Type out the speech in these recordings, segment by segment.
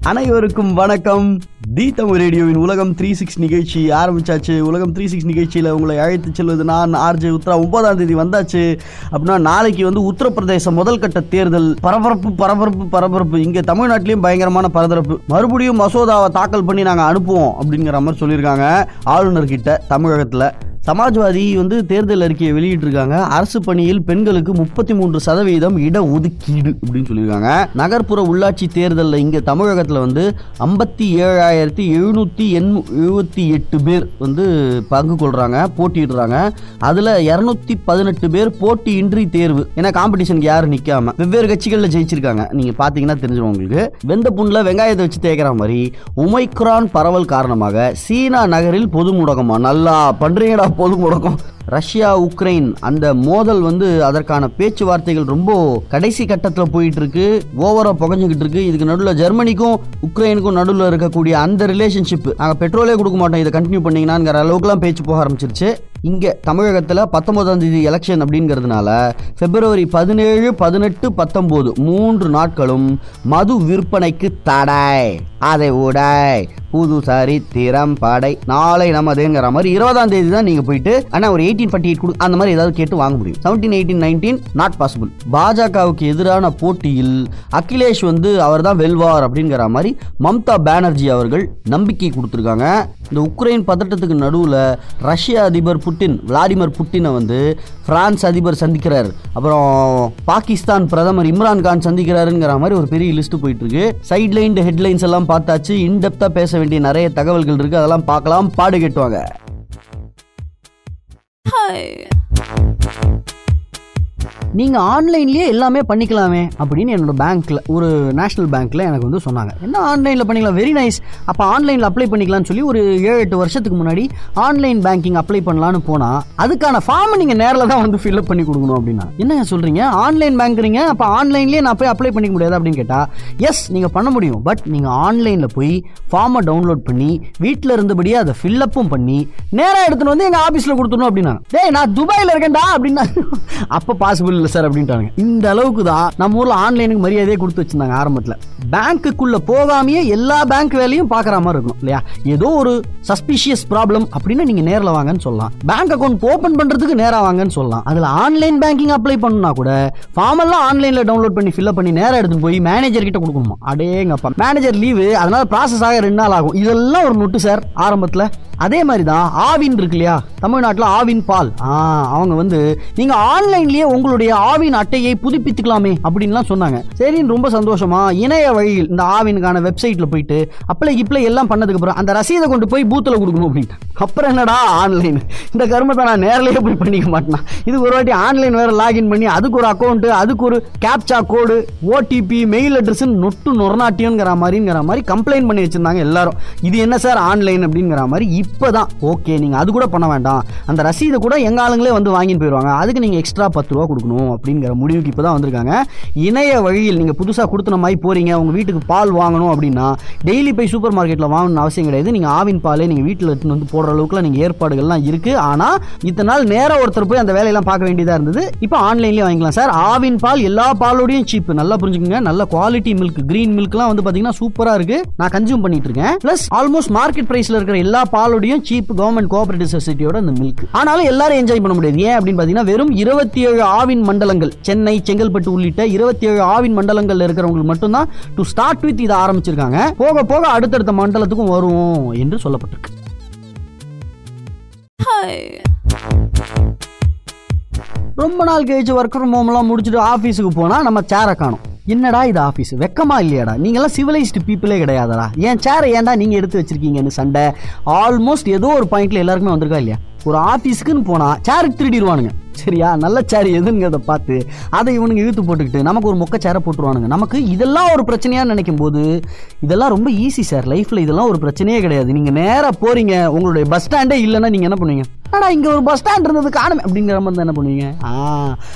அனைவருக்கும் வணக்கம். தி தமிழ் ரேடியோவின் உலகம் த்ரீ சிக்ஸ் நிகழ்ச்சி ஆரம்பிச்சாச்சு. உலகம் த்ரீ சிக்ஸ் நிகழ்ச்சியில் உங்களை அழைத்து செல்வது நான் ஆர்ஜே உத்ரா. ஒன்பதாம் தேதி வந்தாச்சு. அப்படின்னா நாளைக்கு வந்து உத்தரப்பிரதேச முதல் கட்ட தேர்தல். பரபரப்பு பரபரப்பு பரபரப்பு. இங்கே தமிழ்நாட்டிலையும் பயங்கரமான பரபரப்பு. மறுபடியும் மசோதாவை தாக்கல் பண்ணி நாங்கள் அனுப்புவோம் அப்படிங்கிற மாதிரி சொல்லியிருக்காங்க ஆளுநர்கிட்ட தமிழகத்தில். சமாஜ்வாதி வந்து தேர்தல் அறிக்கையை வெளியிட்டிருக்காங்க. அரசு பணியில் பெண்களுக்கு முப்பத்தி மூன்று சதவீதம் இட ஒதுக்கீடு அப்படின்னு சொல்லியிருக்காங்க. நகர்ப்புற உள்ளாட்சி தேர்தலில் இங்கே தமிழகத்தில் வந்து ஐம்பத்தி ஏழாயிரத்தி எழுநூற்றி எண் எழுபத்தி எட்டு பேர் வந்து பங்கு கொள்கிறாங்க போட்டியிடுறாங்க. அதில் இரநூத்தி பதினெட்டு பேர் போட்டியின்றி தேர்வு. ஏன்னா காம்படிஷனுக்கு யாரும் நிற்காம வெவ்வேறு கட்சிகளில் ஜெயிச்சிருக்காங்க. நீங்கள் பார்த்தீங்கன்னா தெரிஞ்சிடும் உங்களுக்கு. வெந்த புண்ணில் வெங்காயத்தை வச்சு தேய்க்கிற மாதிரி ஒமைக்ரான் பரவல் காரணமாக சீனா நகரில் பொது முடக்கமா? நல்லா பண்றீங்கடா பொது ரஷ்யா உக்ரைன் அந்த மோதல் வந்து அதற்கான பேச்சுவார்த்தைகள் ரொம்ப கடைசி கட்டத்தில் போயிட்டு இருக்கு ஓவரா புகஞ்சுக்கிட்டு இருக்கு. இதுக்கு நடுவில் ஜெர்மனிக்கும் உக்ரைனுக்கும் நடுவில் இருக்கக்கூடிய அந்த ரிலேஷன்ஷிப் நாங்கள் பெட்ரோலே கொடுக்க மாட்டோம். இதை கண்டினியூ பண்ணீங்கன்னாங்கிற அளவுக்குலாம் பேச்சு போக ஆரம்பிச்சிருச்சு. இங்கே தமிழகத்தில் பத்தொன்பதாம் தேதி எலெக்ஷன் அப்படிங்கிறதுனால பிப்ரவரி பதினேழு பதினெட்டு பத்தொம்போது மூன்று நாட்களும் மது விற்பனைக்கு தடை. அதை ஓடாய் புது சரித்திரம் படை நாளை நமதுங்கிற மாதிரி இருபதாம் தேதி தான் நீங்கள் போயிட்டு ஆனால் ஒரு எயிட்டீன் ஃபார்ட்டி எயிட் கொடு அந்த மாதிரி ஏதாவது கேட்டு வாங்க முடியும். Seventeen eighteen nineteen not possible பாஜகவுக்கு எதிரான போட்டியில் அகிலேஷ் வந்து அவர் தான் வெல்வார் அப்படிங்கிற மாதிரி மம்தா பானர்ஜி அவர்கள் நம்பிக்கை கொடுத்துருக்காங்க. இந்த உக்ரைன் பதட்டத்துக்கு நடுவில் ரஷ்ய அதிபர் புட்டின் விளாடிமிர் புட்டினை வந்து பிரான்ஸ் அதிபர் சந்திக்கிறார். அப்புறம் பாகிஸ்தான் பிரதமர் இம்ரான் கான் சந்திக்கிறாருங்கிற மாதிரி ஒரு பெரிய லிஸ்ட் போயிட்டு இருக்கு. சைட் லைன் ஹெட்லைன்ஸ் எல்லாம் பார்த்தாச்சு. இன்டெப்தா பேச வேண்டிய நிறைய தகவல்கள் இருக்கு. அதெல்லாம் பார்க்கலாம். பாடு கேட்டுவாங்க. நீங்க ஆன்லைன்லயே எல்லாமே பண்ணிக்கலாமே அப்படின்னு என்னோட பேங்க்ல ஒரு நேஷனல் பேங்க்ல எனக்கு வந்து சொன்னாங்க. என்ன ஆன்லைன்ல பண்ணிக்கலாம்? வெரி நைஸ் அப்ப ஆன்லைன்ல அப்ளை பண்ணிக்கலாம்னு சொல்லி ஒரு ஏழு எட்டு வருஷத்துக்கு முன்னாடி ஆன்லைன் பேங்கிங் அப்ளை பண்ணலாம்னு போனா அதுக்கான ஃபார்ம் நீங்க நேரில் தான் வந்து ஃபில்அப் பண்ணி கொடுக்கணும் அப்படின்னா. என்னங்க சொல்றீங்க? ஆன்லைன் பேங்க்றீங்க அப்ப ஆன்லைன்லயே நான் போய் அப்ளை பண்ணிக்க முடியாது அப்படின்னு கேட்டா எஸ் நீங்க பண்ண முடியும். பட் நீங்க ஆன்லைன்ல போய் ஃபார்மை டவுன்லோட் பண்ணி வீட்டில் இருந்தபடியே அதை ஃபில்லப்பும் பண்ணி நேராக எடுத்துன்னு வந்து எங்க ஆஃபீஸில் கொடுத்துடணும் அப்படின்னா. டேய் நான் துபாயில் இருக்கேன்டா அப்படின்னா. அப்போ பாசிபிள் இல்லை சார் அப்படின்ட்டாங்க இந்த அளவுக்கு தான் நம்ம ஊர்ல ஆன்லைனுக்கு மரியாதையே கொடுத்து வச்சிருந்தாங்க ஆரம்பத்தில். பேங்க்குக்குள்ள போகாமையே எல்லா பேங்க் வேலையும் பார்க்குற மாதிரி இருக்கும் இல்லையா? ஏதோ ஒரு சஸ்பிஷியஸ் ப்ராப்ளம் அப்படின்னு நீங்க நேரில் வாங்கன்னு சொல்லலாம். பேங்க் அக்கௌண்ட் ஓப்பன் பண்றதுக்கு நேராக வாங்கன்னு சொல்லலாம். அதுல ஆன்லைன் பேங்கிங் அப்ளை பண்ணா கூட ஃபார்ம் எல்லாம் ஆன்லைன்ல டவுன்லோட் பண்ணி ஃபில்அப் பண்ணி நேராக எடுத்துட்டு போய் மேனேஜர் கிட்ட கொடுக்கணுமா? அடேங்கப்பா. மேனேஜர் லீவு அதனால ப்ராசஸ் ஆக ரெண்டு நாள் ஆகும். இதெல்லாம் ஒரு நொட்டு சார் ஆரம்பத்தில். அதே மாதிரி தான் ஆவின் இருக்கு இல்லையா? தமிழ்நாட்டில் ஆவின் பால். அவங்க வந்து நீங்க ஆன்லைன்லயே உங்களுடைய ஆவின் அட்டையை புதுப்பித்துக்கலாமே அப்படின்லாம் சொன்னாங்க. சரின்னு ரொம்ப சந்தோஷமா இணைய வழியில் இந்த ஆவினுக்கான வெப்சைட்ல போயிட்டு அப்ளை கிப்ளை எல்லாம் பண்ணதுக்கு அப்புறம் அந்த ரசீதை கொண்டு போய் பூத்தில் கொடுக்கணும் அப்படின்ட்டு. அப்புறம் என்னடா ஆன்லைன்? இந்த கருமத்தை நான் நேரிலேயே போய் பண்ணிக்க மாட்டேனா? இது ஒரு வாட்டி ஆன்லைன் வேற லாகின் பண்ணி அதுக்கு ஒரு அக்கௌண்ட் அதுக்கு ஒரு captcha code OTP mail address நொட்டு நொறநாட்டியங்கிற மாதிரிங்கிற மாதிரி கம்ப்ளைண்ட் பண்ணி வச்சிருந்தாங்க எல்லாரும். இது என்ன சார் ஆன்லைன் அப்படிங்கிற மாதிரி இப்போ தான் ஓகே நீங்கள் அது கூட பண்ண வேண்டாம். அந்த ரசீதை கூட எங்க ஆளுங்களே வந்து வாங்கிட்டு போயிடுவாங்க அதுக்கு நீங்கள் எக்ஸ்ட்ரா பத்து ரூபா கொடுக்கணும் அப்படிங்கிற முடிவுக்கு இப்போ தான் வந்திருக்காங்க. இணைய வழியில் நீங்கள் புதுசாக கொடுத்துன மாதிரி போறீங்க. உங்கள் வீட்டுக்கு பால் வாங்கணும் அப்படின்னா டெய்லி போய் சூப்பர் மார்க்கெட்டில் வாங்கணும்னு அவசியம் கிடையாது. நீங்கள் ஆவின் பாலே நீங்கள் வீட்டில் எடுத்துன்னு வந்து போடுற அளவுக்குலாம் நீங்கள் ஏற்பாடுகள்லாம் இருக்குது ஆனால் இத்தனை நாள் நேராக ஒருத்தர் போய் அந்த வேலையெல்லாம் பார்க்க வேண்டியதாக இருந்தது. இப்போ ஆன்லைன்லேயே வாங்கிக்கலாம். சார் ஆவின் பால் எல்லா பாலோடையும் சீப் நல்லா புரிஞ்சுக்கோங்க. நல்ல குவாலிட்டி மில்க் க்ரீன் மில்க்லாம் வந்து பார்த்தீங்கன்னா சூப்பராக இருக்குது நான் கன்சியூம் பண்ணிட்டு இருக்கேன். பிளஸ் ஆல்மோஸ்ட் மார்க்கெட் ப்ரைஸில் இருக்கிற எல்லா பால் பாலோடையும் சீப் கவர்மெண்ட் கோஆபரேட்டிவ் சொசைட்டியோட அந்த மில்க் ஆனாலும் எல்லாரும் என்ஜாய் பண்ண முடியாது. ஏன் அப்படின்னு பாத்தீங்கன்னா வெறும் இருபத்தி ஏழு ஆவின் மண்டலங்கள் சென்னை செங்கல்பட்டு உள்ளிட்ட இருபத்தி ஏழு ஆவின் மண்டலங்கள்ல இருக்கிறவங்களுக்கு மட்டும்தான் டு ஸ்டார்ட் வித் இதை ஆரம்பிச்சிருக்காங்க. போக போக அடுத்தடுத்த மண்டலத்துக்கும் வரும் என்று சொல்லப்பட்டிருக்கு. ரொம்ப நாள் கழிச்சு ஒர்க் ஃப்ரம் ஹோம்லாம் முடிச்சுட்டு ஆஃபீஸுக்கு போனால் நம்ம சேரை காணும். என்னடா இது ஆஃபீஸ் வெக்கமா இல்லையாடா? நீங்களாம் சிவிலைஸ்டு பீப்புளே கிடையாதடா. என் சேரை ஏன்டா நீங்கள் எடுத்து வச்சிருக்கீங்கன்னு சண்டை? ஆல்மோஸ்ட் ஏதோ ஒரு பாயிண்ட்ல எல்லாருக்குமே வந்திருக்கா இல்லையா? ஒரு ஆஃபீஸுக்குன்னு போனால் சேருக்கு திருடிடுவானுங்க. சரியா? நல்ல சேர் எதுங்கிறத பார்த்து அதை இவனுங்க இழுத்து போட்டுக்கிட்டு நமக்கு ஒரு மொக்க சேரை போட்டுருவானுங்க. நமக்கு இதெல்லாம் ஒரு பிரச்சனையாக நினைக்கும் போது இதெல்லாம் ரொம்ப ஈஸி சார் லைஃப்பில் இதெல்லாம் ஒரு பிரச்சனையே கிடையாது. நீங்கள் நேராக போகிறீங்க உங்களுடைய பஸ் ஸ்டாண்டே இல்லைன்னா நீங்கள் என்ன பண்ணுவீங்க? ஆனால் இங்கே ஒரு பஸ் ஸ்டாண்ட் இருந்தது காணுமே. அப்படிங்கிற மாதிரி தான் என்ன பண்ணுவீங்க? ஆ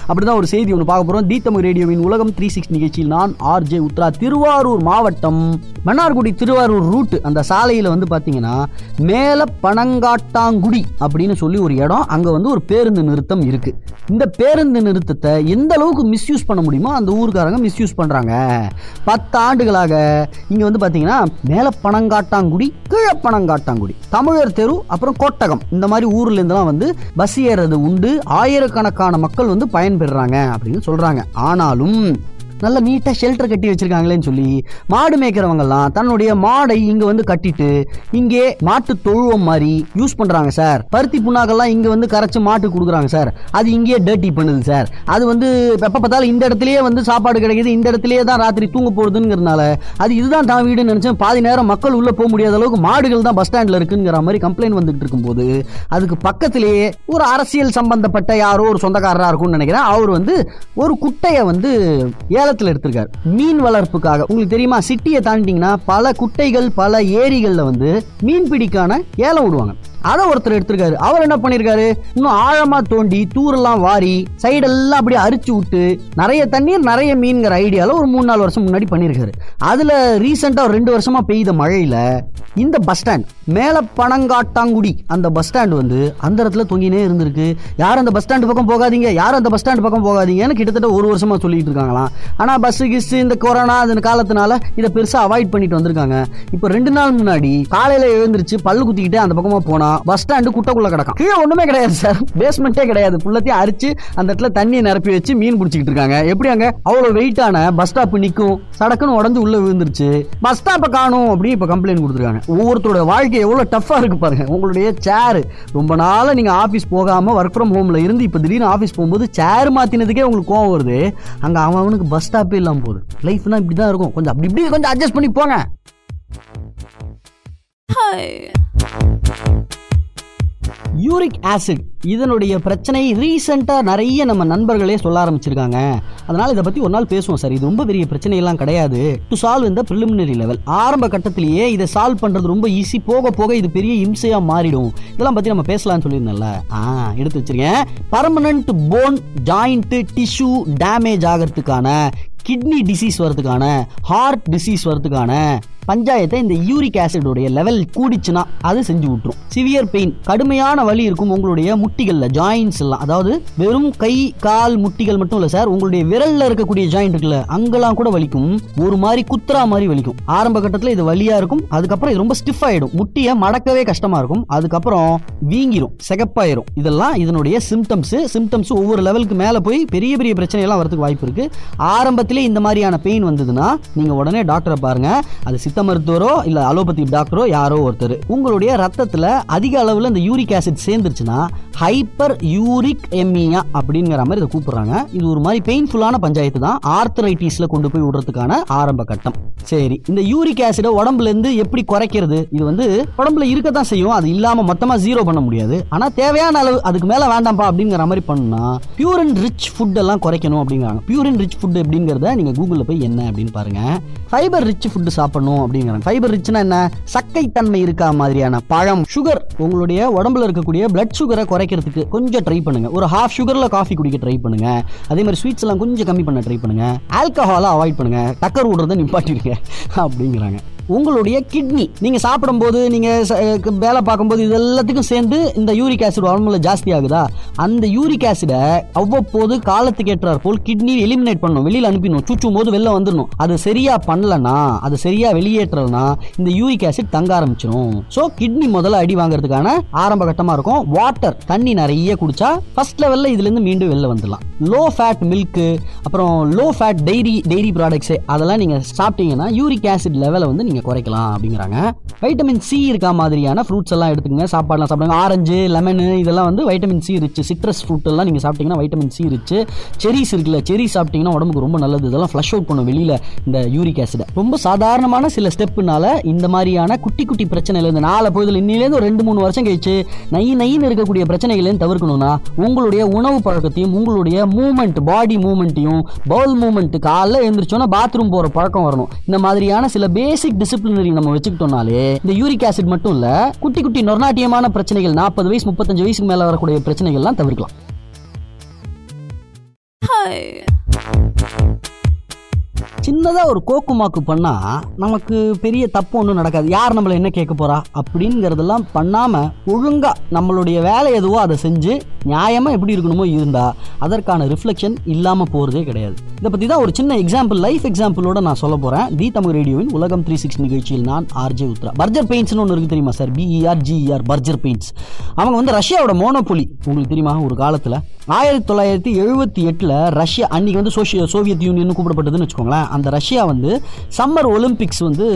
அப்படிதான் ஒரு செய்தி ஒன்று பார்க்க போகிறோம் தி ரேடியோவின் உலகம் த்ரீ சிக்ஸ் நிகழ்ச்சியில் நான் ஆர்ஜே உத்ரா திருவாரூர் மாவட்டம் மன்னார்குடி திருவாரூர் ரூட்டு அந்த சாலையில் வந்து பார்த்தீங்கன்னா மேலே பனங்காட்டாங்குடி அப்படின்னு சொல்லி ஒரு இடம் அங்கே வந்து ஒரு பேருந்து நிறுத்தம் இருக்குது இந்த பேருந்து நிறுத்தத்தை எந்த அளவுக்கு மிஸ்யூஸ் பண்ண முடியுமோ அந்த ஊருக்காரங்க மிஸ்யூஸ் பண்ணுறாங்க பத்து ஆண்டுகளாக இங்கே வந்து பார்த்தீங்கன்னா மேலே பனங்காட்டாங்குடிக்கு பழைய பணங்காட்டாங்குடி தமிழர் தெரு அப்புறம் கோட்டகம். இந்த மாதிரி ஊர்ல இருந்தெல்லாம் வந்து பஸ் ஏறது உண்டு. ஆயிரக்கணக்கான மக்கள் வந்து பயன்பெறுறாங்க அப்படின்னு சொல்றாங்க. ஆனாலும் நல்ல நீட்டாக ஷெல்டர் கட்டி வச்சிருக்காங்களேன்னு சொல்லி மாடு மேய்க்கிறவங்கெல்லாம் தன்னுடைய மாடை இங்கே வந்து கட்டிட்டு இங்கே மாட்டு தொழுவம் மாதிரி யூஸ் பண்ணுறாங்க சார் பருத்தி புண்ணாக்கெல்லாம் இங்கே வந்து கரைச்சி மாட்டு கொடுக்குறாங்க சார் அது இங்கேயே டர்ட்டி பண்ணுது சார் அது வந்து எப்போ பார்த்தாலும் இந்த இடத்துலயே வந்து சாப்பாடு கிடைக்குது இந்த இடத்துலயே தான் ராத்திரி தூங்க போகுதுங்கிறதுனால அது இதுதான் தான் வீடுன்னு நினச்சேன். பாதி நேரம் மக்கள் உள்ளே போக முடியாத அளவுக்கு மாடுகள் தான் பஸ் ஸ்டாண்டில் இருக்குங்கிற மாதிரி கம்ப்ளைண்ட் வந்துட்டு இருக்கும்போது அதுக்கு பக்கத்திலேயே ஒரு அரசியல் சம்பந்தப்பட்ட யாரோ ஒரு சொந்தக்காரராக இருக்கும்னு நினைக்கிறேன். அவர் வந்து ஒரு குட்டையை வந்து ஏலத்தில் எடுத்திருக்காரு. மீன் வளர்ப்புக்காக. உங்களுக்கு தெரியுமா சிட்டியை தாண்டிங்கன்னா பல குட்டைகள் பல ஏரிகளில் வந்து மீன் பிடிக்கான ஏலம் விடுவாங்க. அதை ஒருத்தர் எடுத்திருக்காரு. அவர் என்ன பண்ணியிருக்காரு இன்னும் ஆழமா தோண்டி தூரெல்லாம் வாரி சைடெல்லாம் அப்படியே அரிச்சு விட்டு நிறைய தண்ணீர் நிறைய மீன்கிற ஐடியாவில் ஒரு மூணு நாலு வருஷம் முன்னாடி பண்ணியிருக்காரு அதில் ரீசெண்டாக ஒரு ரெண்டு வருஷமா பெய்த மழையில் இந்த பஸ் ஸ்டாண்ட் மேலே பனங்காட்டாங்குடி அந்த பஸ் ஸ்டாண்ட் வந்து அந்த இடத்துல தொங்கினே இருந்திருக்கு. யாரும் அந்த பஸ் ஸ்டாண்டு பக்கம் போகாதீங்க யாரும் அந்த பஸ் ஸ்டாண்டு பக்கம் போகாதீங்கன்னு கிட்டத்தட்ட ஒரு வருஷமா சொல்லிட்டு இருக்காங்களாம். ஆனால் பஸ் கிஸ் இந்த கொரோனா அந்த காலத்தினால இதை பெருசாக அவாய்ட் பண்ணிட்டு வந்திருக்காங்க. இப்போ ரெண்டு நாள் முன்னாடி காலையில் எழுந்திருச்சு பல்லு குத்திக்கிட்டு அந்த பக்கமாக பஸ் ஸ்டாண்டு குட்டைக்குள்ள கிடக்கும் கீழே ஒன்றுமே கிடையாது சார் பேஸ்மெண்ட்டே கிடையாது. ஃபுல்லத்தையும் அரிச்சு அந்த இடத்துல தண்ணியை நிரப்பி வச்சு மீன் பிடிச்சிக்கிட்டு இருக்காங்க. எப்படி அங்க? அவ்வளோ வெயிட்டான பஸ் ஸ்டாப் நிற்கும் சடக்குன்னு உடஞ்சு உள்ள விழுந்துருச்சு. பஸ் ஸ்டாப்பை காணும் அப்படின்னு இப்போ கம்ப்ளைண்ட் கொடுத்துருக்காங்க. ஒவ்வொருத்தரோட வாழ்க்கை எவ்வளோ டஃப்பாக இருக்கு பாருங்க. உங்களுடைய சேர் ரொம்ப நாளாக நீங்கள் ஆஃபீஸ் போகாமல் ஒர்க் ஃப்ரம் ஹோமில் இருந்து இப்போ திடீர்னு ஆஃபீஸ் போகும்போது சேர் மாற்றினதுக்கே உங்களுக்கு கோவம் வருது. அங்கே அவன் அவனுக்கு பஸ் ஸ்டாப்பே இல்லாமல் போகுது. லைஃப்னா இப்படி தான் இருக்கும். கொஞ்சம் அப்படி இப்படி கொஞ்சம் அட்ஜஸ்ட் பண்ணி போங்க. யூரிக் ஆசிட் இதனுடைய பிரச்சனை ரீசெண்டாக நிறைய நம்ம நண்பர்களே சொல்ல ஆரம்பிச்சிருக்காங்க. அதனால் இதை பற்றி ஒரு நாள் பேசுவோம் சார். இது ரொம்ப பெரிய பிரச்சனையெல்லாம் கிடையாது. டு சால்வ் இந்த ப்ரிலிமினரி லெவல் ஆரம்ப கட்டத்திலேயே இதை சால்வ் பண்ணுறது ரொம்ப ஈஸி போக போக இது பெரிய இம்சையாக மாறிடும். இதெல்லாம் பற்றி நம்ம பேசலாம்னு சொல்லியிருந்தேன்ல. ஆ எடுத்து வச்சிருக்கேன். Permanent bone joint tissue damage ஆகிறதுக்கான கிட்னி டிசீஸ் வரதுக்கான ஹார்ட் டிசீஸ் வரதுக்கான பஞ்சாயத்தை இந்த யூரிக் ஆசிடோடைய லெவல் கூடிச்சுன்னா அது செஞ்சு விட்டுரும். சிவியர் பெயின் கடுமையான வலி இருக்கும் உங்களுடைய முட்டிகளில் ஜாயின்ஸ் எல்லாம். அதாவது வெறும் கை கால் முட்டிகள் மட்டும் இல்லை சார் உங்களுடைய விரல்ல இருக்கக்கூடிய ஜாயிண்ட் இருக்குல்ல அங்கெல்லாம் கூட வலிக்கும். ஒரு மாதிரி குத்துறா மாதிரி வலிக்கும். ஆரம்ப கட்டத்தில் இது வலியாக இருக்கும். அதுக்கப்புறம் இது ரொம்ப ஸ்டிஃப் ஆகிடும் முட்டியை மடக்கவே கஷ்டமாக இருக்கும். அதுக்கப்புறம் வீங்கிரும் சிகப்பாயிரும். இதெல்லாம் இதனுடைய சிம்டம்ஸ் சிம்டம்ஸ் ஒவ்வொரு லெவலுக்கு மேலே போய் பெரிய பெரிய பிரச்சனையெல்லாம் வரதுக்கு வாய்ப்பு இருக்கு. ஆரம்பத்திலே இந்த மாதிரியான பெயின் வந்ததுன்னா நீங்க உடனே டாக்டரை பாருங்க. அது சித்த மருத்துவரோ இல்ல அலோபதி டாக்டரோ யாரோ ஒருத்தர். உங்களுடைய ரத்தத்துல அதிக அளவுல இந்த யூரிக் ஆசிட் சேர்ந்துருச்சுன்னா ஹைப்பர் யூரிக் எம்மியா அப்படிங்கிற மாதிரி இதை கூப்பிடுறாங்க. இது ஒரு மாதிரி பெயின்ஃபுல்லான பஞ்சாயத்து தான். ஆர்த்தரைட்டிஸ்ல கொண்டு போய் விடுறதுக்கான ஆரம்ப கட்டம். சரி இந்த யூரிக் ஆசிட உடம்புல இருந்து எப்படி குறைக்கிறது? இது வந்து உடம்புல இருக்க தான் செய்யும். அது இல்லாம மொத்தமா ஜீரோ பண்ண முடியாது. ஆனா தேவையான அளவு அதுக்கு மேல வேண்டாம்ப்பா அப்படிங்கிற மாதிரி பண்ணா பியூர் அண்ட் ரிச் ஃபுட் எல்லாம் குறைக்கணும் அப்படிங்கிறாங்க. பியூர் அண்ட் ரிச் ஃபுட் எப்படிங்கிறத நீங்க கூகுளில் போய் என்ன அப்படின்னு பாருங்க. ஃபைபர் ரிச் ஃபுட் சாப்பிடணும் அப்படிங்கிறாங்க. ஃபைபர் ரிச்னா என்ன? சக்கை தன்மை இருக்கா மாதிரியான பழம் சுகர் உங்களுடைய உடம்புல இருக்கக்கூடிய பிளட் சுகரை குறைக்கிறதுக்கு கொஞ்சம் ட்ரை பண்ணுங்க. ஒரு ஹாஃப் சுகர்ல காஃபி குடிக்க ட்ரை பண்ணுங்க. அதே மாதிரி ஸ்வீட்ஸ் எல்லாம் கொஞ்சம் கம்மி பண்ண ட்ரை பண்ணுங்க. ஆல்கஹாலை அவாய்ட் பண்ணுங்க. டக்கர் விடுறத நிப்பாட்டிடுங்க. அப்படிங்கிறாங்க. உங்களுடைய கிட்னி நீங்க சாப்பிடும்போது நீங்க ச- வேலை பார்க்கும்போது இது எல்லாத்துக்கும் சேர்ந்து இந்த யூரிக் ஆசிட் உடம்புல ஜாஸ்தி ஆகுதா? அந்த யூரிக் ஆசிடை அவ்வப்போது காலத்துக்கு ஏற்றார் போல் கிட்னி எலிமினேட் பண்ணணும். வெளியில் அனுப்பிடணும். சூச்சும் போது வெளில வந்துடணும். அது சரியா பண்ணலனா அது சரியா வெளியேற்றலனா இந்த யூரிக் ஆசிட் தங்க ஆரம்பிச்சிடும் ஸோ கிட்னி முதல்ல அடி வாங்குறதுக்கான ஆரம்ப கட்டமா இருக்கும். வாட்டர் தண்ணி நிறைய குடிச்சா ஃபர்ஸ்ட் லெவலில் இதுல இருந்து மீண்டும் வெளில வந்துடலாம். லோ ஃபேட் மில்க் அப்புறம் low fat dairy dairy products அதெல்லாம் நீங்க சாப்பிட்டீங்கன்னா யூரிக் ஆசிட் லெவலை வந்து நீங்க குறைக்கலாம் அப்படிங்கிறாங்க. வைட்டமின் சி இருக்கா மாதிரியான ஃப்ரூட்ஸ் எல்லாம் எடுத்துக்கங்க. சாப்பாடுலாம் சாப்பிடுங்க. ஆரஞ்சு லெமன் இதெல்லாம் வந்து vitamin C rich. Citrus fruit எல்லாம் நீங்க சாப்பிட்டீங்கன்னா வைட்டமின் சி ரிச்சு. செரிஸ் இருக்குல்ல செரி சாப்பிட்டீங்கன்னா உடம்புக்கு ரொம்ப நல்லது. இதெல்லாம் ஃப்ளஷ் அவுட் பண்ணும் வெளியில இந்த யூரிக் ஆசிடை ரொம்ப சாதாரணமான சில ஸ்டெப்புனால இந்த மாதிரியான குட்டி குட்டி பிரச்சனையில நாலு நாளை பொழுதுல இன்னிலேருந்து ரெண்டு மூணு வருஷம் கழிச்சு நை நைன்னு இருக்கக்கூடிய பிரச்சனைகளையும் தவிர்க்கணும்னா உங்களுடைய உணவு பழக்கத்தையும் உங்களுடைய மூமெண்ட் பாடி மூமெண்ட்டையும் பவுல் மூமெண்ட் காலைல எழுந்திரிச்சோன்னா பாத்ரூம் போற பழக்கம் வரணும். இந்த மாதிரியான சில பேசிக் டிசிப்ளினரி நம்ம வச்சுக்கிட்டோம்னாலே இந்த யூரிக் ஆசிட் மட்டும் இல்ல குட்டி குட்டி நொர்நாட்டியமான பிரச்சனைகள் நாற்பது வயசு முப்பத்தஞ்சு வயசுக்கு மேல வரக்கூடிய பிரச்சனைகள்லாம் தவிர்க்கலாம். சின்னதாக ஒரு கோக்குமாக்கு பண்ணால் நமக்கு பெரிய தப்பு ஒன்றும் நடக்காது. யார் நம்மளை என்ன கேட்க போகிறா அப்படிங்கிறதெல்லாம் பண்ணாமல் ஒழுங்காக நம்மளுடைய வேலை எதுவோ அதை செஞ்சு நியாயமாக எப்படி இருக்கணுமோ இருந்தால் அதற்கான ரிஃப்ளெக்ஷன் இல்லாமல் போகிறதே கிடையாது. இதை பற்றி தான் ஒரு சின்ன எக்ஸாம்பிள் லைஃப் எக்ஸாம்பிளோட நான் சொல்ல போகிறேன் தி தமிழ் ரேடியோவின் உலகம் த்ரீ சிக்ஸ் நிகழ்ச்சியில் நான் ஆர்ஜே உத்ரா பர்ஜர் பெயிண்ட்ஸ்னு ஒன்று இருக்குது தெரியுமா sir? BER GER Berger paints. அவங்க வந்து ரஷ்யாவோட மோனோபொலி. உங்களுக்கு தெரியுமா ஒரு காலத்தில் ஆயிரத்தி தொள்ளாயிரத்தி எழுபத்தி எட்டில் ரஷ்யா அன்னைக்கு வந்து சோஷிய சோவியத் யூனியன் கூப்பிடப்பட்டதுன்னு வச்சுக்கோங்க. வச்சுக்கோங்களேன். அந்த ரஷ்யா வந்து சம்மர் ஒலிம்பிக்ஸ் வந்து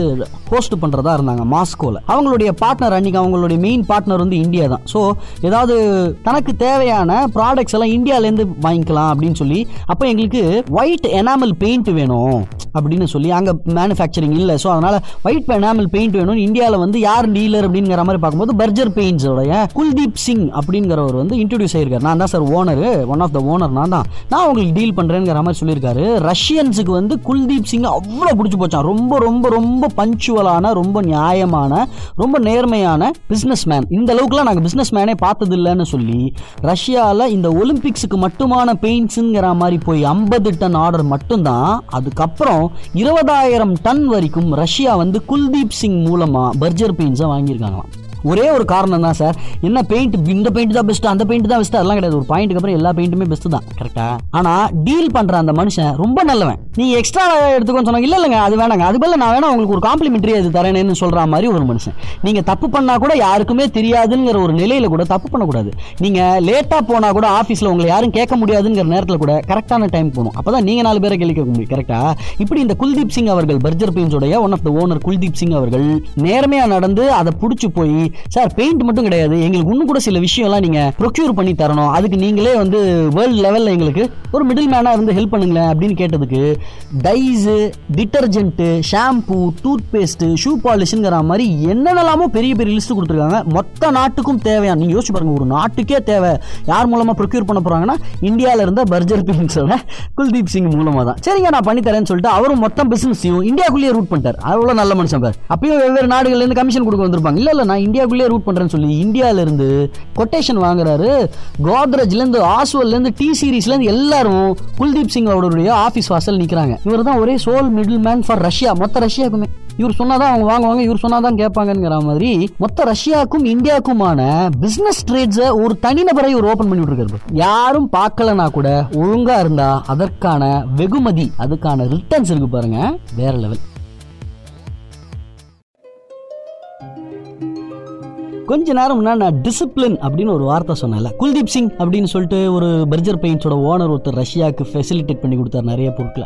ஹோஸ்ட் பண்ணுறதா இருந்தாங்க மாஸ்கோவில் அவங்களுடைய பார்ட்னர் அன்னைக்கு அவங்களுடைய மெயின் பார்ட்னர் வந்து இந்தியா தான். ஸோ ஏதாவது தனக்கு தேவையான ப்ராடக்ட்ஸ் எல்லாம் இந்தியாவிலேருந்து வாங்கிக்கலாம் அப்படின்னு சொல்லி அப்போ எங்களுக்கு ஒயிட் எனாமல் பெயிண்ட் வேணும் அப்படின்னு சொல்லி அங்கே மேனுஃபேக்சரிங் இல்லை. ஸோ அதனால் ஒயிட் எனாமல் பெயிண்ட் வேணும்னு இந்தியாவில் வந்து யார் டீலர் அப்படிங்கிற மாதிரி பார்க்கும்போது பர்ஜர் பெயிண்ட்ஸோடைய குல்தீப் சிங் அப்படிங்கிறவர் வந்து இன்ட்ரடியூஸ் ஆயிருக்காரு. நான் தான் sir owner one of the owner நான் தான். நான் உங்களுக்கு டீல் பண்ணுறேங்கிற மாதிரி சொல்லியிருக்காரு. ரஷ்யன்ஸுக்கு வந்து குல்தீப் சிங் அவ்வளோ பிடிச்சி போச்சான். ரொம்ப ரொம்ப ரொம்ப பஞ்சுவலான ரொம்ப நியாயமான ரொம்ப நேர்மையான பிஸ்னஸ் மேன் இந்த அளவுக்குலாம் நாங்கள் பிஸ்னஸ் மேனே பார்த்தது இல்லைன்னு சொல்லி ரஷ்யாவில் இந்த ஒலிம்பிக்ஸுக்கு மட்டுமான பெயிண்ட்ஸுங்கிற மாதிரி போய் ஐம்பது டன் ஆர்டர் மட்டும்தான். அதுக்கப்புறம் இருபதாயிரம் டன் வரைக்கும் ரஷ்யா வந்து குல்தீப் சிங் மூலமாக பர்ஜர் பெயிண்ட்ஸை வாங்கியிருக்காங்களாம். ஒரே ஒரு காரணம் தான் சார் என்ன பெயிண்ட் இந்த பெயிண்ட் தான் பெஸ்ட் அந்த பெயிண்ட் தான் பெஸ்ட் அதெல்லாம் கிடையாது. ஒரு பாயிண்ட்டுக்கு அப்புறம் எல்லா பெயிண்ட்டுமே பெஸ்ட் தான். கரெக்டா ஆனா டீல் பண்ற அந்த மனுஷன் ரொம்ப நல்லவன். நீங்க எக்ஸ்ட்ரா எடுத்துக்கோன்னு சொன்னாங்க இல்ல இல்லைங்க அது வேணாங்க. அது பதில் நான் வேணா உங்களுக்கு ஒரு காம்ப்ளிமெண்ட்ரி அது தரேன்னு சொல்ற மாதிரி ஒரு மனுஷன். நீங்க தப்பு பண்ணா கூட யாருக்குமே தெரியாதுங்கிற ஒரு நிலையில கூட தப்பு பண்ணக்கூடாது. நீங்க லேட்டா போனா கூட ஆஃபீஸ்ல உங்களை யாரும் கேட்க முடியாதுங்கிற நேரத்தில் கூட கரெக்டான டைம் போகணும். அப்பதான் நீங்க நாலு பேரை கேள்வி முடியும். கரெக்டா இப்படி இந்த குல்தீப் சிங் அவர்கள் பர்ஜர் பெயின்ஸோடைய one of the owner Kuldeep Singh அவர்கள் நேர்மையா நடந்து அதை பிடிச்சி போய் சார் பெயிண்ட் மட்டும் கிடையாது. எங்களுக்கு இன்னும் கூட சில விஷயம்லாம் நீங்க ப்ரொக்யூர் பண்ணி தரணும். அதுக்கு நீங்களே வந்து வேர்ல்டு லெவல்ல எங்களுக்கு ஒரு மிடில் மேனா இருந்து ஹெல்ப் பண்ணுங்களேன் அப்படின்னு கேட்டதுக்கு dyes detergent shampoo toothpaste shoe பாலிஷ்ங்கிற மாதிரி என்னென்னலாமோ பெரிய பெரிய லிஸ்ட் கொடுத்துருக்காங்க. மொத்த நாட்டுக்கும் தேவையான நீங்கள் யோசிச்சு பாருங்க ஒரு நாட்டுக்கே தேவை. யார் மூலமாக ப்ரொக்யூர் பண்ண போறாங்கன்னா இந்தியால இருந்த பர்ஜர் பிங்ஸோட குல்தீப் சிங் மூலமா தான். சரிங்க நான் பண்ணி தரேன்னு சொல்லிட்டு அவரும் மொத்தம் பிசினஸையும் இந்தியாக்குள்ளேயே ரூட் பண்ணிட்டார். அவ்வளோ நல்ல மனுஷன் பார். அப்பயும் வெவ்வேறு நாடுகள்லேருந்து கமிஷன் கொடுக்க வந்திருப்பாங்க. இல்ல இல்லை நான் இந்தியாக்குள்ளேயே ரூட் பண்றேன்னு சொல்லி இந்தியால இருந்து கொட்டேஷன் வாங்குறாரு. கோத்ரேஜ்ல இருந்து இருந்து டி சீரீஸ்லேருந்து எல்லாரும் குல்தீப் சிங் அவருடைய ஆபீஸ் வாசல் நிக்கிறாங்க. இவர் தான் ஒரே sole middle man for Russia மொத்த ரஷ்யாவுக்குமே. இவர் சொன்னாதான் அவங்க வாங்குவாங்க இவர் சொன்னாதான் கேட்பாங்கிற மாதிரி மொத்த ரஷ்யாவுக்கும் இந்தியாவுக்குமான பிசினஸ் ட்ரேட்ஸை ஒரு தனிநபரை இவர் ஓபன் பண்ணி விட்டுருக்காரு யாரும் பார்க்கலனா கூட ஒழுங்கா இருந்தா அதற்கான வெகுமதி அதுக்கான ரிட்டர்ன்ஸ் இருக்கு பாருங்க வேற லெவல் கொஞ்ச நேரம் நான் டிசிப்ளின் அப்படின்னு ஒரு வார்த்தை சொன்னேன்ல. குல்தீப் சிங் அப்படின்னு சொல்லிட்டு ஒரு பர்ஜர் பெயிண்ட்ஸோட ஓனர் ஒருத்தர் ரஷ்யாவுக்கு ஃபெசிலிட்டேட் பண்ணி கொடுத்தாரு நிறைய பொருட்கள்.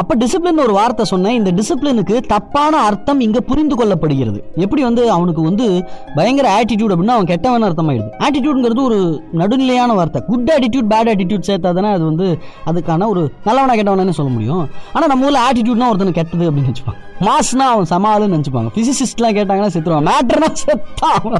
அப்ப டிசிப்ளின் ஒரு வார்த்தை சொன்னேன். இந்த டிசிப்ளினுக்கு தப்பான அர்த்தம் இங்க புரிந்து கொள்ளப்படுகிறது. எப்படி வந்து அவனுக்கு வந்து பயங்கர ஆட்டிடியூட் அப்படின்னா அவன் கெட்டவன் அர்த்தமாயிடுது. ஆட்டிடியூட்ங்கிறது ஒரு நடுநிலையான வார்த்தை. குட் ஆட்டிடியூட் பேட் ஆட்டிடியூட் சேர்த்தா தானே அது வந்து அதுக்கான ஒரு நல்லவனா கெட்டவனு சொல்ல முடியும். ஆனா நம்ம ஊர்ல ஆட்டிடியூட்னா ஒருத்தன் கெட்டது அப்படின்னு வச்சுப்பாங்க மாஸ்னா அவன் சமாளுன்னு நினச்சிப்பாங்க. ஃபிசிசிஸ்ட்லாம் கேட்டாங்கன்னா செத்துருவான். மேட்டர்னா செத்தான்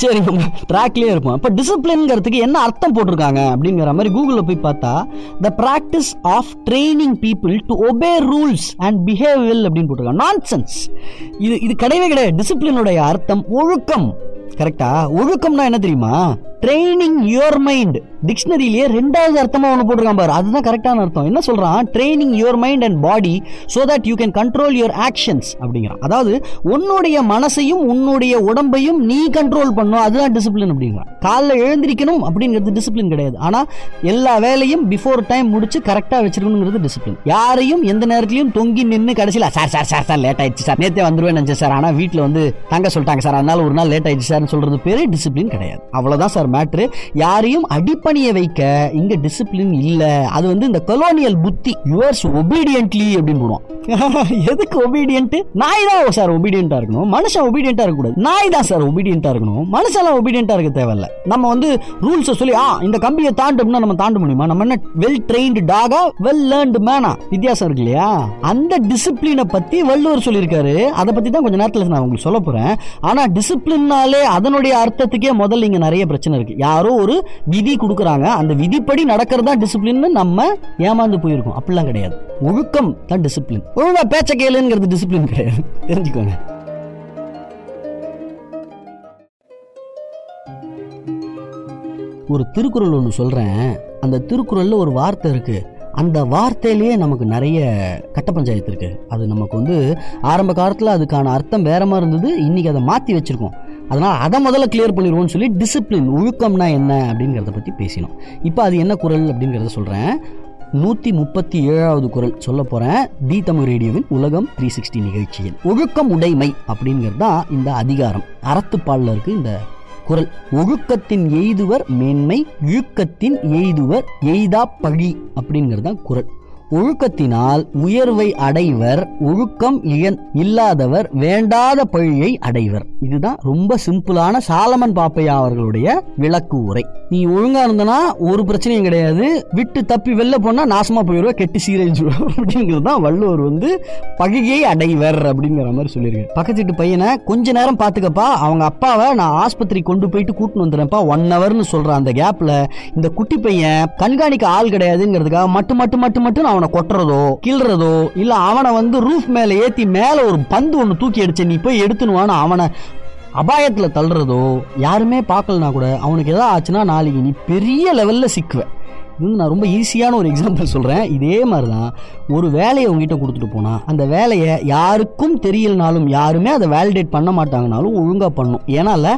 சரி நம்ம ட்ராக்லேயே இருப்போம் இப்போ டிசிப்ளின்ங்கிறதுக்கு என்ன அர்த்தம் போட்டிருக்காங்க? அப்படிங்கிற மாதிரி கூகுளில் போய் பார்த்தா the practice of training people to obey rules and behave well அப்படின்னு போட்டிருக்காங்க. நான்சென்ஸ் இது இது கிடையவே கிடையாது. டிசிப்ளினுடைய அர்த்தம் ஒழுக்கம். கரெக்டா ஒழுக்கம்னா என்ன தெரியுமா? ட்ரைனிங் யுவர் மைண்ட் டிக்ஷனரியிலேயே ரெண்டாவது அர்த்தமாக ஒன்று போட்டிருக்கான் பாரு. அதுதான் கரெக்டான அர்த்தம். என்ன சொல்கிறான் training your mind and body so that you can control your actions அப்படிங்கிறான். அதாவது உன்னுடைய மனசையும் உன்னுடைய உடம்பையும் நீ கண்ட்ரோல் பண்ணும் அதுதான் டிசிப்ளின் அப்படிங்கிறான். காலைல எழுந்திருக்கணும் அப்படிங்கிறது டிசிப்ளின் கிடையாது. ஆனால் எல்லா வேலையும் பிஃபோர் டைம் முடிச்சு கரெக்டாக வச்சிருக்கணுங்கிறது டிசிப்ளின் யாரையும் எந்த நேரத்திலையும் தொங்கி நின்று கடைசியில் sir sir sir sir late ஆயிடுச்சு சார். நேற்றே வந்துருவேன் நினைச்சேன் சார். ஆனால் வீட்டில் வந்து தங்க சொல்லிட்டாங்க சார். அதனால ஒரு நாள் லேட் ஆயிடுச்சு சார்னு சொல்கிறது பேரு டிசிப்ளின் கிடையாது. அவ்வளோதான் சார். மேட்ரு யாரையும் அடிப்பணிய வைக்க இங்க டிசிப்ளின் இல்ல. அது வந்து இந்த கொலோனியல் புத்தி. யுவர்ஸ் ஒபீடியன்ட்லி அப்படின்னு போடுவான் எதுக்கு ஒபீடியன்ட் நாய் தான் சார் ஒபீடியண்டா இருக்கணும். மனுஷன் ஒபீடியண்டா இருக்கக்கூடாது. நாய் தான் சார் ஒபீடியண்டா இருக்கணும். மனுஷெல்லாம் ஒபீடியண்டா இருக்க தேவையில்ல. நம்ம வந்து ரூல்ஸை சொல்லி ஆ இந்த கம்பியை தாண்டோம்னா நம்ம தாண்ட முடியுமா? நம்ம என்ன வெல் ட்ரெயின்டு டாகா வெல் லேர்ன்டு மேனா வித்தியாசம் இருக்கு இல்லையா? அந்த டிசிப்ளினை பத்தி வள்ளுவர் சொல்லியிருக்காரு. அதை பத்தி தான் கொஞ்ச நேரத்தில் நான் உங்களுக்கு சொல்ல போறேன். ஆனா டிசிப்ளின்னாலே அதனுடைய அர்த்தத்துக்கே முதல்ல இங்க நிறைய பிரச்சனை டிசிப்ளின் இருக்குது யாரோ ஒரு விதி கொடுக்குறாங்க. அந்த விதிப்படி நடக்கிறது தான் டிசிப்ளின்னு நம்ம ஏமாந்து போயிருக்கோம். அப்படிலாம் கிடையாது. ஒழுக்கம் தான் டிசிப்ளின் ஒழுங்கா பேச்ச கேளுங்கிறது டிசிப்ளின் கிடையாது. தெரிஞ்சுக்கோங்க. ஒரு திருக்குறள் ஒன்று சொல்கிறேன் அந்த திருக்குறளில் ஒரு வார்த்தை இருக்குது அந்த வார்த்தையிலேயே நமக்கு நிறைய கட்ட பஞ்சாயத்து இருக்குது அது நமக்கு வந்து ஆரம்ப காலத்தில் அதுக்கான அர்த்தம் வேற மாதிரி இருந்தது. இன்றைக்கி அதை மாற்றி வச்சுருக்கோம். அதனால் அதை முதல்ல கிளியர் பண்ணிடுவோம்னு சொல்லி டிசிப்ளின் ஒழுக்கம்னா என்ன அப்படிங்கிறத பற்றி பேசினோம். இப்போ அது என்ன குரல் அப்படிங்கிறத சொல்கிறேன் நூற்றி முப்பத்தி ஏழாவது குரல் சொல்ல போகிறேன் தி தமிழ் ரேடியோவின் உலகம் த்ரீ சிக்ஸ்டி நிகழ்ச்சியில். ஒழுக்கம் உடைமை அப்படிங்கிறது தான் இந்த அதிகாரம். அறத்துப்பாலில் இருக்கு இந்த குரல். ஒழுக்கத்தின் எய்துவர் மேன்மை இழுக்கத்தின் எய்துவர் எய்தா பழி அப்படிங்கிறது தான் குரல். ஒழுக்கத்தினால் உயர்வை அடைவர் ஒழுக்கம் இல்லாதவர் வேண்டாத பழியை அடைவர். இதுதான் ரொம்ப சிம்பிளான சாலமன் பாப்பையா அவர்களுடைய விளக்கு உரை. நீ ஒழுங்கா இருந்தனா ஒரு பிரச்சனையும் கிடையாது. விட்டு தப்பி வெளில போனா நாசமா போயிடுவ கெட்டி சீரழிஞ்சிடுவ அப்படிங்கிறது தான் வள்ளுவர் வந்து பகையை அடைவர் அப்படிங்கிற மாதிரி சொல்லியிருக்கு பக்கத்து வீட்டு பையனை கொஞ்ச நேரம் பாத்துக்கப்பா அவங்க அப்பாவை நான் ஆஸ்பத்திரி கொண்டு போயிட்டு கூட்டின்னு வந்துடுறேன்ப்பா ஒன் ஹவர்னு சொல்ற அந்த கேப்ல இந்த குட்டி பையன் கண்காணிக்க ஆள் கிடையாதுங்கிறதுக்காக மட்டு மட்டு மட்டு மட்டும் அவனை கொட்டுறதோ கிள்றதோ இல்ல அவனை வந்து ரூஃப் மேல ஏத்தி மேல ஒரு பந்து ஒன்று தூக்கி அடிச்சு நீ போய் எடுத்துனுவான்னு அவனை அபாயத்தில் தள்ளுறதோ யாருமே பார்க்கலனா கூட அவனுக்கு எதாவது ஆச்சுன்னா நாளைக்கு நீ பெரிய லெவலில் சிக்குவ. நான் ரொம்ப ஈஸியான ஒரு எக்ஸாம்பிள் சொல்கிறேன் இதே மாதிரி தான் ஒரு வேலையை உங்ககிட்ட கொடுத்துட்டு போனால் அந்த வேலையை யாருக்கும் தெரியலனாலும் யாருமே அதை வேலிடேட் பண்ண மாட்டாங்கனாலும் ஒழுங்காக பண்ணும். ஏன்னால்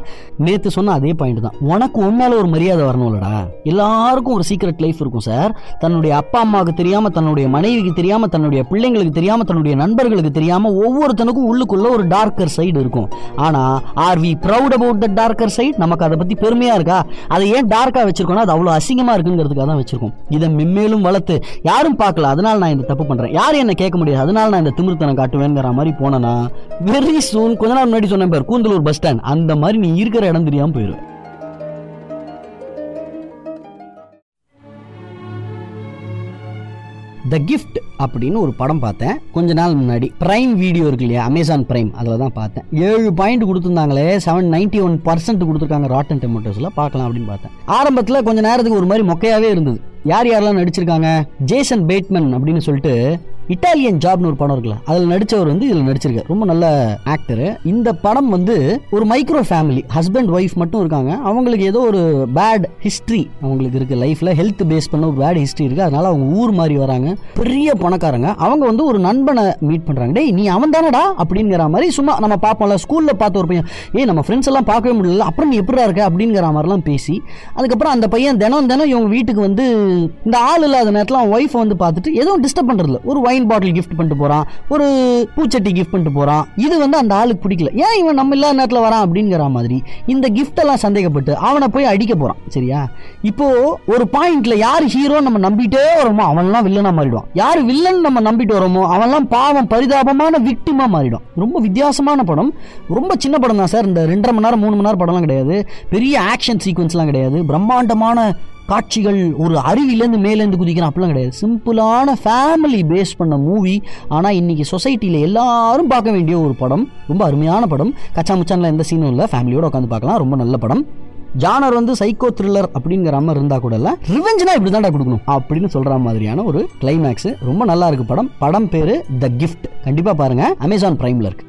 நேற்று சொன்ன அதே பாயிண்ட் தான். உனக்கு உண்மையில ஒரு மரியாதை வரணும்லடா எல்லாருக்கும் ஒரு சீக்ரெட் லைஃப் இருக்கும் சார் தன்னுடைய அப்பா அம்மாவுக்கு தெரியாமல் தன்னுடைய மனைவிக்கு தெரியாமல் தன்னுடைய பிள்ளைங்களுக்கு தெரியாமல் தன்னுடைய நண்பர்களுக்கு தெரியாமல் ஒவ்வொருத்தனுக்கும் உள்ளுக்குள்ள ஒரு டார்க்கர் சைடு இருக்கும். ஆனால் are we proud about the darker side நமக்கு அதை பற்றி பெருமையாக இருக்கா? அதை ஏன் டார்க்காக வச்சிருக்கோம்னா அது அவ்வளோ அசிங்கமாக இருக்குங்கிறதுக்காக தான் வச்சிருக்கோம். இதை மென்மேலும் வளர்த்து யாரும் பார்க்கல. அதனால நான் இந்த தப்பு பண்ணுறேன் யாரும் என்ன கேட்க முடியாது. அதனால நான் இந்த திமிர்த்தனம் காட்டுவேங்கிற மாதிரி போனேன்னா வெரி சூன் கொஞ்ச நாள் முன்னாடி சொன்னேன் பேர் கூந்தலூர் பஸ் ஸ்டாண்ட் அந்த மாதிரி நீ இருக்கிற இடம் தெரியாமல் போயிடுவேன் த கிஃப்ட் அப்படின்னு ஒரு படம் பார்த்தேன். கொஞ்ச நாள் முன்னாடி. பிரைம் வீடியோ இருக்கு இல்லையா? அமேசான் பிரைம் அதில் தான் பார்த்தேன். ஏழு பாயிண்ட் கொடுத்துருந்தாங்களே செவன் நைன்டி ஒன் பர்சன்ட் கொடுத்துருக்காங்க ராட்டன் டெமோட்டோஸில் பார்க்கலாம் அப்படின்னு பார்த்தேன். ஆரம்பத்தில் கொஞ்ச நேரத்துக்கு ஒரு மாதிரி மொக்கையாகவே இருந்தது. யார் யாரெல்லாம் நடிச்சிருக்காங்க? ஜேசன் பேட்மன் அப்படின்னு சொல்லிட்டு இட்டாலியன் ஜாப்னு ஒரு படம் இருக்குல்ல அதில் நடித்தவர் வந்து இதில் நடிச்சிருக்காரு. ரொம்ப நல்ல ஆக்டரு இந்த படம் வந்து ஒரு மைக்ரோ ஃபேமிலி ஹஸ்பண்ட் ஒய்ஃப் மட்டும் இருக்காங்க. அவங்களுக்கு ஏதோ ஒரு பேட் ஹிஸ்ட்ரி அவங்களுக்கு இருக்குது லைஃப்பில் ஹெல்த் பேஸ் பண்ண ஒரு பேட் ஹிஸ்ட்ரி இருக்குது அதனால அவங்க ஊர் மாதிரி வராங்க. பெரிய பணக்காரங்க. அவங்க வந்து ஒரு நண்பனை மீட் பண்ணுறாங்க டேய் நீ அவன் தானடா? அப்படிங்கிற மாதிரி சும்மா நம்ம பார்ப்போம்ல ஸ்கூலில் பார்த்த ஒரு பையன் ஏய் நம்ம ஃப்ரெண்ட்ஸ் எல்லாம் பார்க்கவே முடியல. அப்புறம் நீ எப்படா இருக்க? அப்படிங்கிற மாதிரிலாம் பேசி அதுக்கப்புறம் அந்த பையன் தினம் தினம் இவங்க வீட்டுக்கு வந்து இந்த ஆள் இல்லாத நேரத்தில் அவன் ஒய்ஃப் வந்து பார்த்துட்டு எதுவும் டிஸ்டர்ப் பண்ணுறதில்ல ஒரு ஒயின் பாட்டில் கிஃப்ட் பண்ணிட்டு போகிறான் ஒரு பூச்சட்டி கிஃப்ட் பண்ணிட்டு போகிறான் இது வந்து அந்த ஆளுக்கு பிடிக்கல. ஏன் இவன் நம்ம இல்லாத நேரத்தில் வரான் அப்படிங்கிற மாதிரி இந்த கிஃப்டெல்லாம் சந்தேகப்பட்டு அவனை போய் அடிக்க போகிறான் சரியா? இப்போது ஒரு பாயிண்ட்ல யார் ஹீரோ நம்ம நம்பிட்டே வரோமோ அவன்லாம் வில்லனாக மாறிடுவான். யார் வில்லன் நம்ம நம்பிட்டு வரோமோ அவன்லாம் பாவம் பரிதாபமான விக்டிமாக மாறிடும். ரொம்ப வித்தியாசமான படம். ரொம்ப சின்ன படம் தான் சார். இந்த ரெண்டரை மணி நேரம் மூணு மணி நேரம் படம்லாம் கிடையாது. பெரிய ஆக்ஷன் சீக்வன்ஸ்லாம் கிடையாது. பிரம்மாண்டமான காட்சிகள் ஒரு அருவிலேருந்து மேலேருந்து குதிக்கிறான். அப்படிலாம் கிடையாது. சிம்பிளான ஃபேமிலி பேஸ் பண்ண மூவி ஆனால் இன்னைக்கு சொசைட்டியில் எல்லாரும் பார்க்க வேண்டிய ஒரு படம். ரொம்ப அருமையான படம். கச்சா முச்சானில் எந்த சீனும் இல்லை. ஃபேமிலியோட உட்காந்து பார்க்கலாம். ரொம்ப நல்ல படம். ஜானர் வந்து சைக்கோ த்ரில்லர் அப்படிங்கிற மாதிரி இருந்தால் கூட இல்லை. ரிவெஞ்ச்னா இப்படி தான்டா கொடுக்கணும். அப்படின்னு சொல்கிற மாதிரியான ஒரு கிளைமேக்ஸ் ரொம்ப நல்லா இருக்கு படம். படம் பேர் த கிஃப்ட் கண்டிப்பாக பாருங்கள் அமேசான் ப்ரைமில் இருக்குது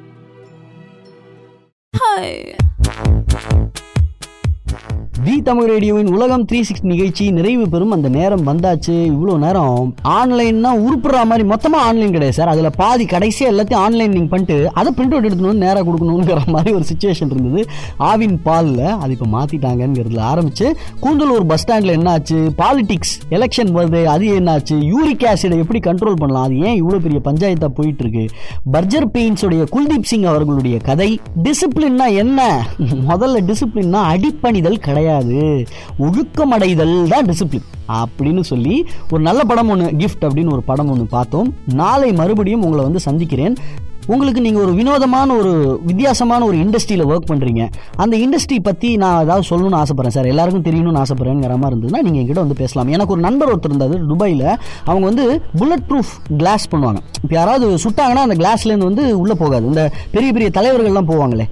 தி தமிழ் ரேடியோவின் உலகம் த்ரீ சிக்ஸ் நிகழ்ச்சி நிறைவு பெறும் அந்த நேரம் வந்தாச்சு. இவ்வளோ நேரம் ஆன்லைன்னா உருப்புற மாதிரி மொத்தமாக ஆன்லைன் கிடையாது சார். அதில் பாதி கடைசியாக எல்லாத்தையும் ஆன்லைன் நீங்கள் பண்ணிட்டு அதை பிரிண்ட் அவுட் எடுத்துன்னு வந்து நேராக கொடுக்கணுங்கிற மாதிரி ஒரு சுச்சுவேஷன் இருந்தது. ஆவின் பாலில் அது இப்போ மாற்றிட்டாங்கங்கிறதுல ஆரம்பிச்சு கூந்தலூர் பஸ் ஸ்டாண்டில் என்னாச்சு? பாலிடிக்ஸ் எலெக்ஷன் வருது அது என்னாச்சு? யூரிக் ஆசிடை எப்படி கண்ட்ரோல் பண்ணலாம்? அது ஏன் இவ்வளோ பெரிய பஞ்சாயத்தாக போயிட்டுருக்கு? பர்ஜர் பெயின்ஸுடைய குல்தீப் சிங் அவர்களுடைய கதை. டிசிப்ளின்னா என்ன? முதல்ல டிசிப்ளின்னா அடிப்பணிதல் கிடையாது. கிடையாது. ஒழுக்கமடைதல் தான் டிசிப்ளின் அப்படின்னு சொல்லி ஒரு நல்ல படம் ஒன்று கிஃப்ட் அப்படின்னு ஒரு படம் ஒன்று பார்த்தோம். நாளை மறுபடியும் உங்களை வந்து சந்திக்கிறேன். உங்களுக்கு நீங்கள் ஒரு வினோதமான ஒரு வித்தியாசமான ஒரு இண்டஸ்ட்ரியில் ஒர்க் பண்ணுறீங்க அந்த இண்டஸ்ட்ரி பற்றி நான் ஏதாவது சொல்லணும்னு ஆசைப்பட்றேன் சார். எல்லாருக்கும் தெரியணும்னு ஆசைப்பட்றேங்கிற மாதிரி இருந்ததுன்னா நீங்கள் என்கிட்ட வந்து பேசலாம். எனக்கு ஒரு நண்பர் ஒருத்தர் இருந்தார் துபாயில். அவங்க வந்து புல்லட் ப்ரூஃப் கிளாஸ் பண்ணுவாங்க. இப்போ யாராவது சுட்டாங்கன்னா அந்த கிளாஸ்லேருந்து வந்து உள்ளே போகாது. இந்த பெரிய பெரிய தலைவர்கள்லாம் போவாங்களே.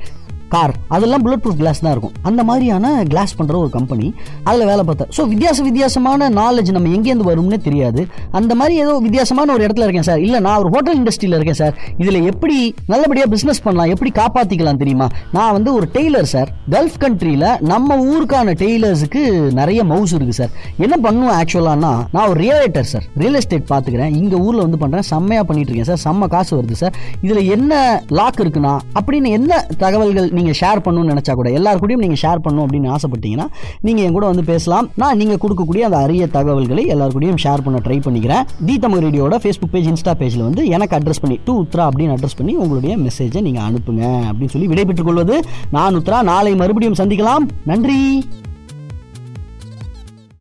கார் அதெல்லாம் புல்லட் ப்ரூஃப் கிளாஸ் தான் இருக்கும். அந்த மாதிரியான கிளாஸ் பண்ணுற ஒரு கம்பெனி அதில் வேலை பார்த்தேன் ஸோ வித்தியாச வித்தியாசமான நாலேஜ் நம்ம எங்கேருந்து வரும்னே தெரியாது. அந்த மாதிரி ஏதோ வித்தியாசமான ஒரு இடத்துல இருக்கேன் சார். இல்லை நான் ஒரு ஹோட்டல் இண்டஸ்ட்ரியில் இருக்கேன் சார். இதில் எப்படி நல்லபடியாக பிஸ்னஸ் பண்ணலாம் எப்படி காப்பாற்றிக்கலாம் தெரியுமா? நான் வந்து ஒரு டெய்லர் சார். கல்ஃப் கண்ட்ரியில் நம்ம ஊருக்கான டெய்லர்ஸுக்கு நிறைய மவுஸ் இருக்குது சார். என்ன பண்ணுவோம் ஆக்சுவலானா நான் ஒரு ரியலேட்டர் சார். ரியல் எஸ்டேட் பார்த்துக்கிறேன் இங்கே ஊரில் வந்து பண்ணுறேன் செம்மையாக பண்ணிட்டு இருக்கேன் சார். செம்ம காசு வருது சார். இதில் என்ன லாக் இருக்குன்னா அப்படின்னு என்ன தகவல்கள் நீங்கள் ஷேர் பண்ணணும்னு நினச்சா கூட எல்லார் கூடயும் நீங்கள் ஷேர் பண்ணணும் அப்படின்னு ஆசைப்பட்டீங்கன்னா நீங்கள் என் கூட வந்து பேசலாம். நான் நீங்கள் கொடுக்கக்கூடிய அந்த அரிய தகவல்களை எல்லார் கூடயும் ஷேர் பண்ண ட்ரை பண்ணிக்கிறேன். தி தமிழ் ரேடியோட ஃபேஸ்புக் பேஜ் இன்ஸ்டா பேஜில் வந்து எனக்கு அட்ரஸ் பண்ணி டூ உத்ரா அப்படின்னு அட்ரஸ் பண்ணி உங்களுடைய மெசேஜை நீங்கள் அனுப்புங்க அப்படின்னு சொல்லி விடைபெற்றுக் கொள்வது நான் உத்ரா நாளை மறுபடியும் சந்திக்கலாம். நன்றி.